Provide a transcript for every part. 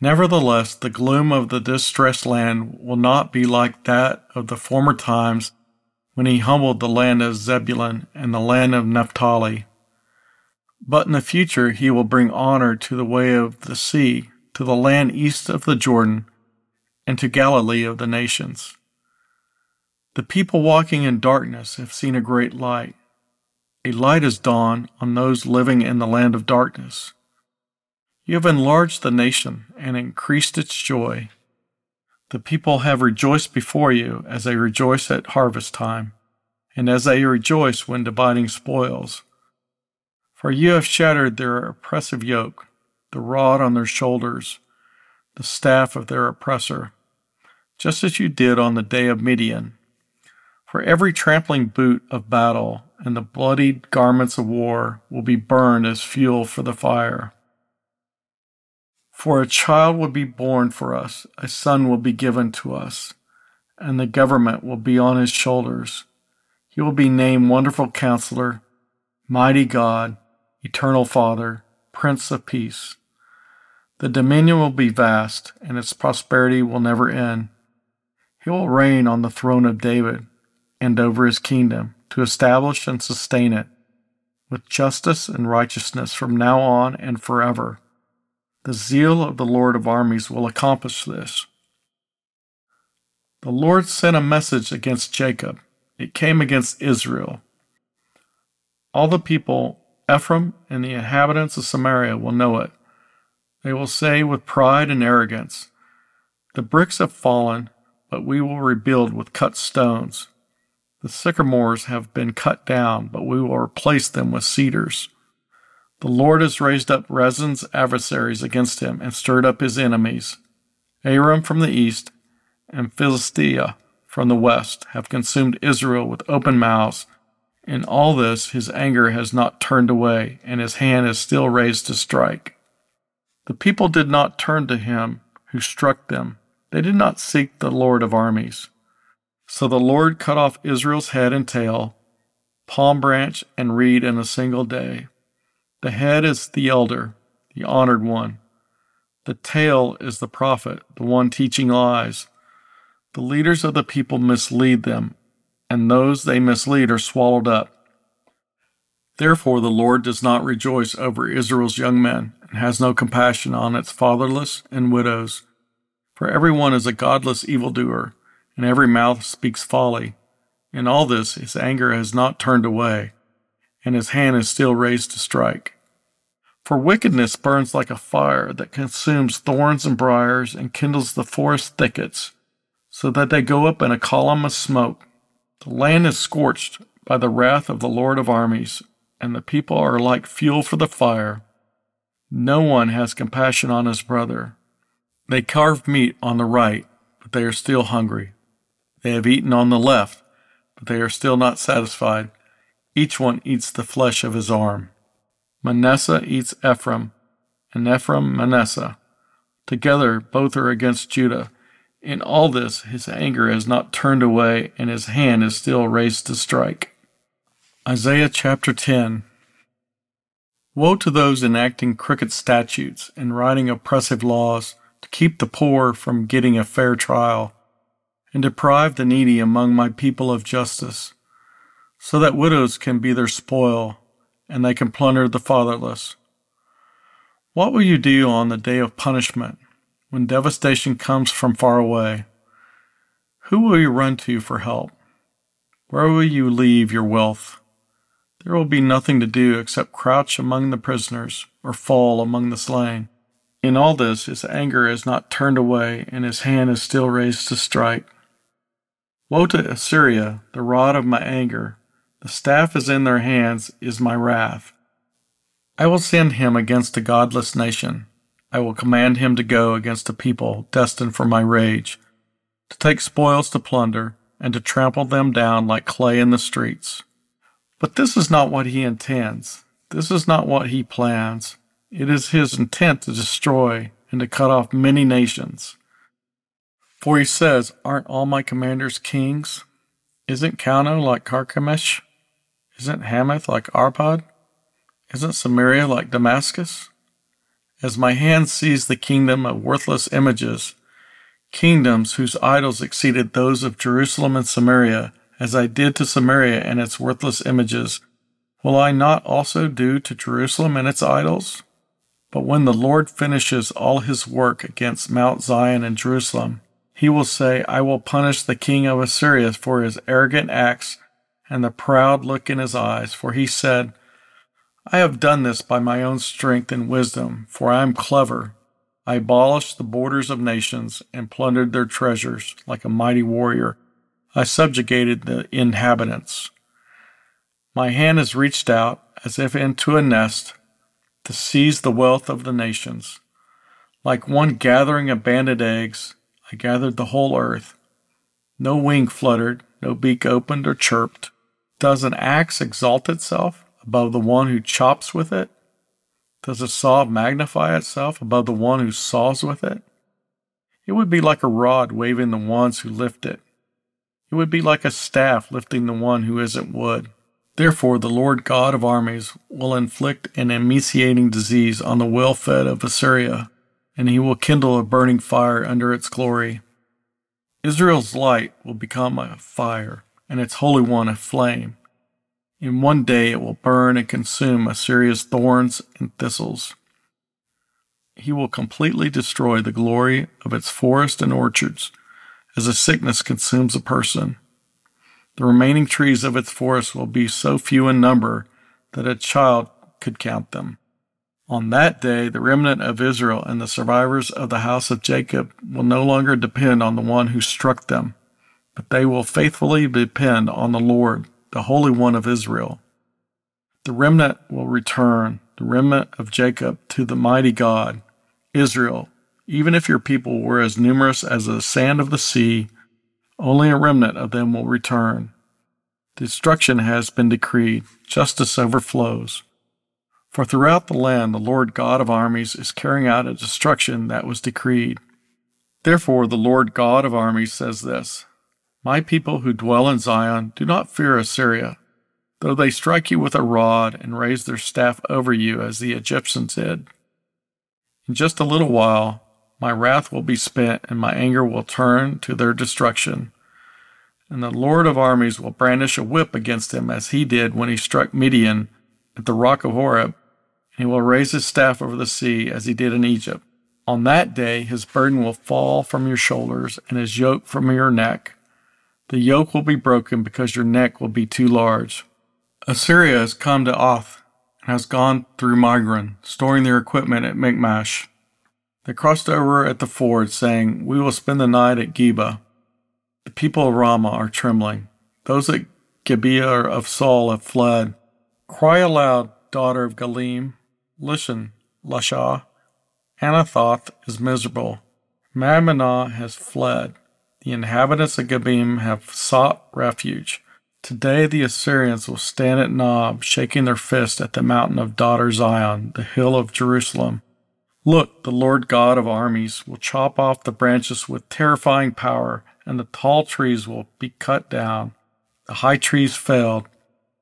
Nevertheless, the gloom of the distressed land will not be like that of the former times when he humbled the land of Zebulun and the land of Naphtali. But in the future he will bring honor to the way of the sea, to the land east of the Jordan, and to Galilee of the nations. The people walking in darkness have seen a great light. A light has dawned on those living in the land of darkness. You have enlarged the nation and increased its joy. The people have rejoiced before you as they rejoice at harvest time, and as they rejoice when dividing spoils. For you have shattered their oppressive yoke, the rod on their shoulders, the staff of their oppressor, just as you did on the day of Midian. For every trampling boot of battle and the bloodied garments of war will be burned as fuel for the fire. For a child will be born for us, a son will be given to us, and the government will be on his shoulders. He will be named Wonderful Counselor, Mighty God, Eternal Father, Prince of Peace. The dominion will be vast, and its prosperity will never end. He will reign on the throne of David and over his kingdom to establish and sustain it with justice and righteousness from now on and forever. The zeal of the Lord of armies will accomplish this. The Lord sent a message against Jacob. It came against Israel. All the people, Ephraim and the inhabitants of Samaria, will know it. They will say with pride and arrogance, The bricks have fallen, but we will rebuild with cut stones. The sycamores have been cut down, but we will replace them with cedars. The Lord has raised up Rezin's adversaries against him and stirred up his enemies. Aram from the east and Philistia from the west have consumed Israel with open mouths. In all this, his anger has not turned away, and his hand is still raised to strike. The people did not turn to him who struck them. They did not seek the Lord of armies. So the Lord cut off Israel's head and tail, palm branch and reed in a single day. The head is the elder, the honored one. The tail is the prophet, the one teaching lies. The leaders of the people mislead them, and those they mislead are swallowed up. Therefore, the Lord does not rejoice over Israel's young men, and has no compassion on its fatherless and widows. For everyone is a godless evildoer, and every mouth speaks folly. In all this, his anger has not turned away, and his hand is still raised to strike. For wickedness burns like a fire that consumes thorns and briars and kindles the forest thickets, so that they go up in a column of smoke. The land is scorched by the wrath of the Lord of armies, and the people are like fuel for the fire. No one has compassion on his brother. They carve meat on the right, but they are still hungry. They have eaten on the left, but they are still not satisfied. Each one eats the flesh of his arm. Manasseh eats Ephraim, and Ephraim Manasseh. Together both are against Judah. In all this his anger has not turned away, and his hand is still raised to strike. Isaiah chapter 10 Woe to those enacting crooked statutes and writing oppressive laws to keep the poor from getting a fair trial, and deprive the needy among my people of justice, so that widows can be their spoil and they can plunder the fatherless. What will you do on the day of punishment, when devastation comes from far away? Who will you run to for help? Where will you leave your wealth? There will be nothing to do except crouch among the prisoners or fall among the slain. In all this, his anger is not turned away, and his hand is still raised to strike. Woe to Assyria, the rod of my anger, the staff is in their hands, is my wrath. I will send him against a godless nation. I will command him to go against a people destined for my rage. to take spoils to plunder, and to trample them down like clay in the streets. But this is not what he intends. This is not what he plans. It is his intent to destroy and to cut off many nations. For he says, Aren't all my commanders kings? Isn't Calno like Carchemish? Isn't Hamath like Arpad? Isn't Samaria like Damascus? As my hand sees the kingdom of worthless images, kingdoms whose idols exceeded those of Jerusalem and Samaria, as I did to Samaria and its worthless images, will I not also do to Jerusalem and its idols? But when the Lord finishes all his work against Mount Zion and Jerusalem, he will say, I will punish the king of Assyria for his arrogant acts and the proud look in his eyes, for he said, I have done this by my own strength and wisdom, for I am clever. I abolished the borders of nations and plundered their treasures like a mighty warrior. I subjugated the inhabitants. My hand has reached out as if into a nest to seize the wealth of the nations. Like one gathering abandoned eggs, I gathered the whole earth. No wing fluttered, no beak opened or chirped. Does an axe exalt itself above the one who chops with it? Does a saw magnify itself above the one who saws with it? It would be like a rod waving the ones who lift it. It would be like a staff lifting the one who isn't wood. Therefore, the Lord God of armies will inflict an emaciating disease on the well fed of Assyria, and he will kindle a burning fire under its glory. Israel's light will become a fire, and its Holy One a flame. In one day it will burn and consume Assyria's thorns and thistles. He will completely destroy the glory of its forests and orchards, as a sickness consumes a person. The remaining trees of its forest will be so few in number that a child could count them. On that day, the remnant of Israel and the survivors of the house of Jacob will no longer depend on the one who struck them, but they will faithfully depend on the Lord, the Holy One of Israel. The remnant will return, the remnant of Jacob, to the mighty God, Israel. Even if your people were as numerous as the sand of the sea, only a remnant of them will return. Destruction has been decreed, justice overflows. For throughout the land the Lord God of armies is carrying out a destruction that was decreed. Therefore, the Lord God of armies says this My people who dwell in Zion do not fear Assyria, though they strike you with a rod and raise their staff over you as the Egyptians did. In just a little while, my wrath will be spent, and my anger will turn to their destruction. And the Lord of armies will brandish a whip against them as he did when he struck Midian at the rock of Horeb, and he will raise his staff over the sea as he did in Egypt. On that day his burden will fall from your shoulders and his yoke from your neck. The yoke will be broken because your neck will be too large. Assyria has come to Aiath and has gone through Migron, storing their equipment at Michmash. They crossed over at the ford, saying, We will spend the night at Geba. The people of Ramah are trembling. Those at Gibeah of Saul have fled. Cry aloud, daughter of Galim. Listen, Laishah. Anathoth is miserable. Madmenah has fled. The inhabitants of Gebim have sought refuge. Today the Assyrians will stand at Nob, shaking their fist at the mountain of daughter Zion, the hill of Jerusalem. Look, the Lord God of armies will chop off the branches with terrifying power, and the tall trees will be cut down. The high trees failed.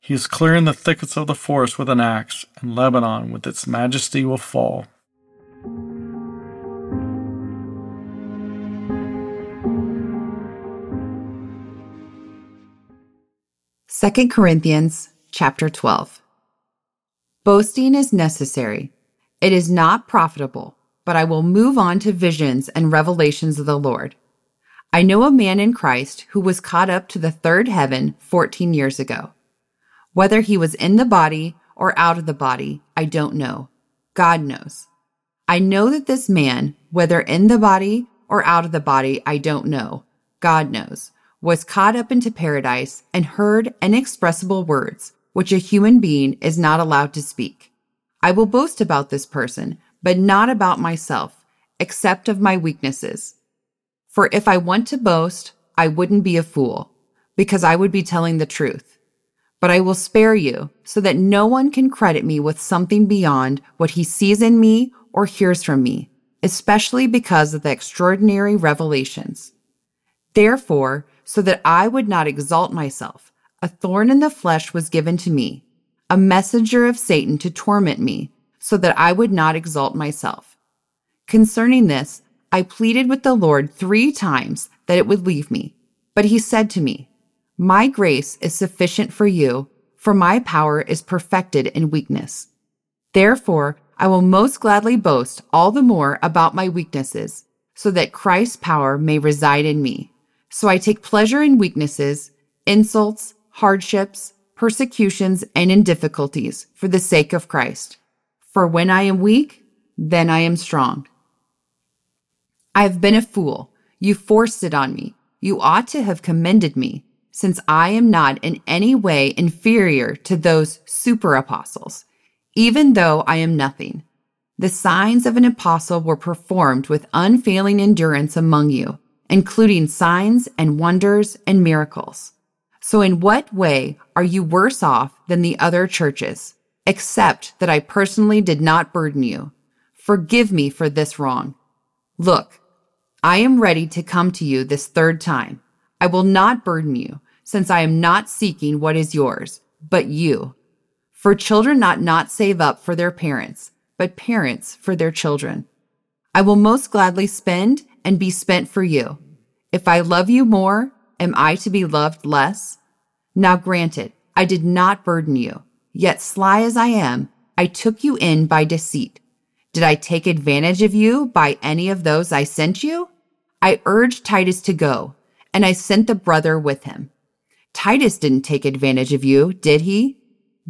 He is clearing the thickets of the forest with an axe, and Lebanon with its majesty will fall. Second Corinthians chapter 12. Boasting is necessary it is not profitable, but I will move on to visions and revelations of the Lord. I know a man in Christ who was caught up to the third heaven 14 years ago. Whether he was in the body or out of the body, I don't know. God knows. I know that this man, whether in the body or out of the body, I don't know. God knows, was caught up into paradise and heard inexpressible words, which a human being is not allowed to speak. I will boast about this person, but not about myself, except of my weaknesses. For if I want to boast, I wouldn't be a fool, because I would be telling the truth. But I will spare you, so that no one can credit me with something beyond what he sees in me or hears from me, especially because of the extraordinary revelations. Therefore, so that I would not exalt myself, a thorn in the flesh was given to me, a messenger of Satan to torment me, so that I would not exalt myself. Concerning this, I pleaded with the Lord three times that it would leave me. But he said to me, My grace is sufficient for you, for my power is perfected in weakness. Therefore, I will most gladly boast all the more about my weaknesses, so that Christ's power may reside in me. So I take pleasure in weaknesses, insults, hardships, persecutions, and in difficulties for the sake of Christ. For when I am weak, then I am strong. I have been a fool. You forced it on me. You ought to have commended me, since I am not in any way inferior to those super apostles, even though I am nothing. The signs of an apostle were performed with unfailing endurance among you, including signs and wonders and miracles. So in what way are you worse off than the other churches, except that I personally did not burden you? Forgive me for this wrong. Look, I am ready to come to you this third time. I will not burden you, since I am not seeking what is yours, but you. For children not not save up for their parents, but parents for their children. I will most gladly spend and be spent for you. If I love you more, am I to be loved less? Now granted, I did not burden you, yet sly as I am, I took you in by deceit. Did I take advantage of you by any of those I sent you? I urged Titus to go, and I sent the brother with him. Titus didn't take advantage of you, did he?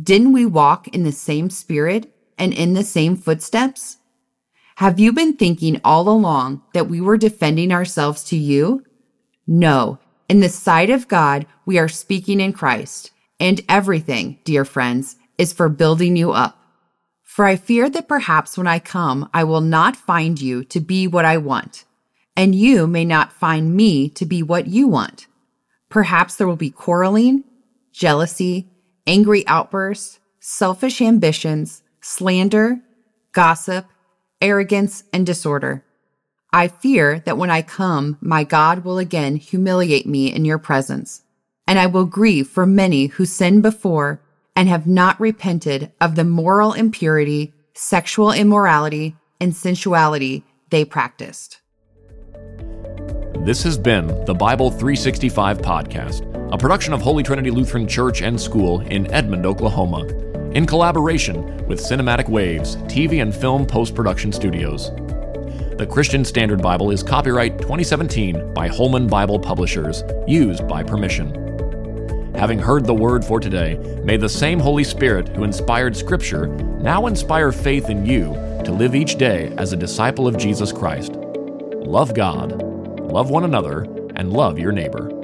Didn't we walk in the same spirit and in the same footsteps? Have you been thinking all along that we were defending ourselves to you? No. In the sight of God, we are speaking in Christ, and everything, dear friends, is for building you up. For I fear that perhaps when I come, I will not find you to be what I want, and you may not find me to be what you want. Perhaps there will be quarreling, jealousy, angry outbursts, selfish ambitions, slander, gossip, arrogance, and disorder. I fear that when I come, my God will again humiliate me in your presence, and I will grieve for many who sinned before and have not repented of the moral impurity, sexual immorality, and sensuality they practiced. This has been the Bible 365 podcast, a production of Holy Trinity Lutheran Church and School in Edmond, Oklahoma, in collaboration with Cinematic Waves TV and Film Post Production Studios. The Christian Standard Bible is copyright 2017 by Holman Bible Publishers, used by permission. Having heard the word for today, may the same Holy Spirit who inspired Scripture now inspire faith in you to live each day as a disciple of Jesus Christ. Love God, love one another, and love your neighbor.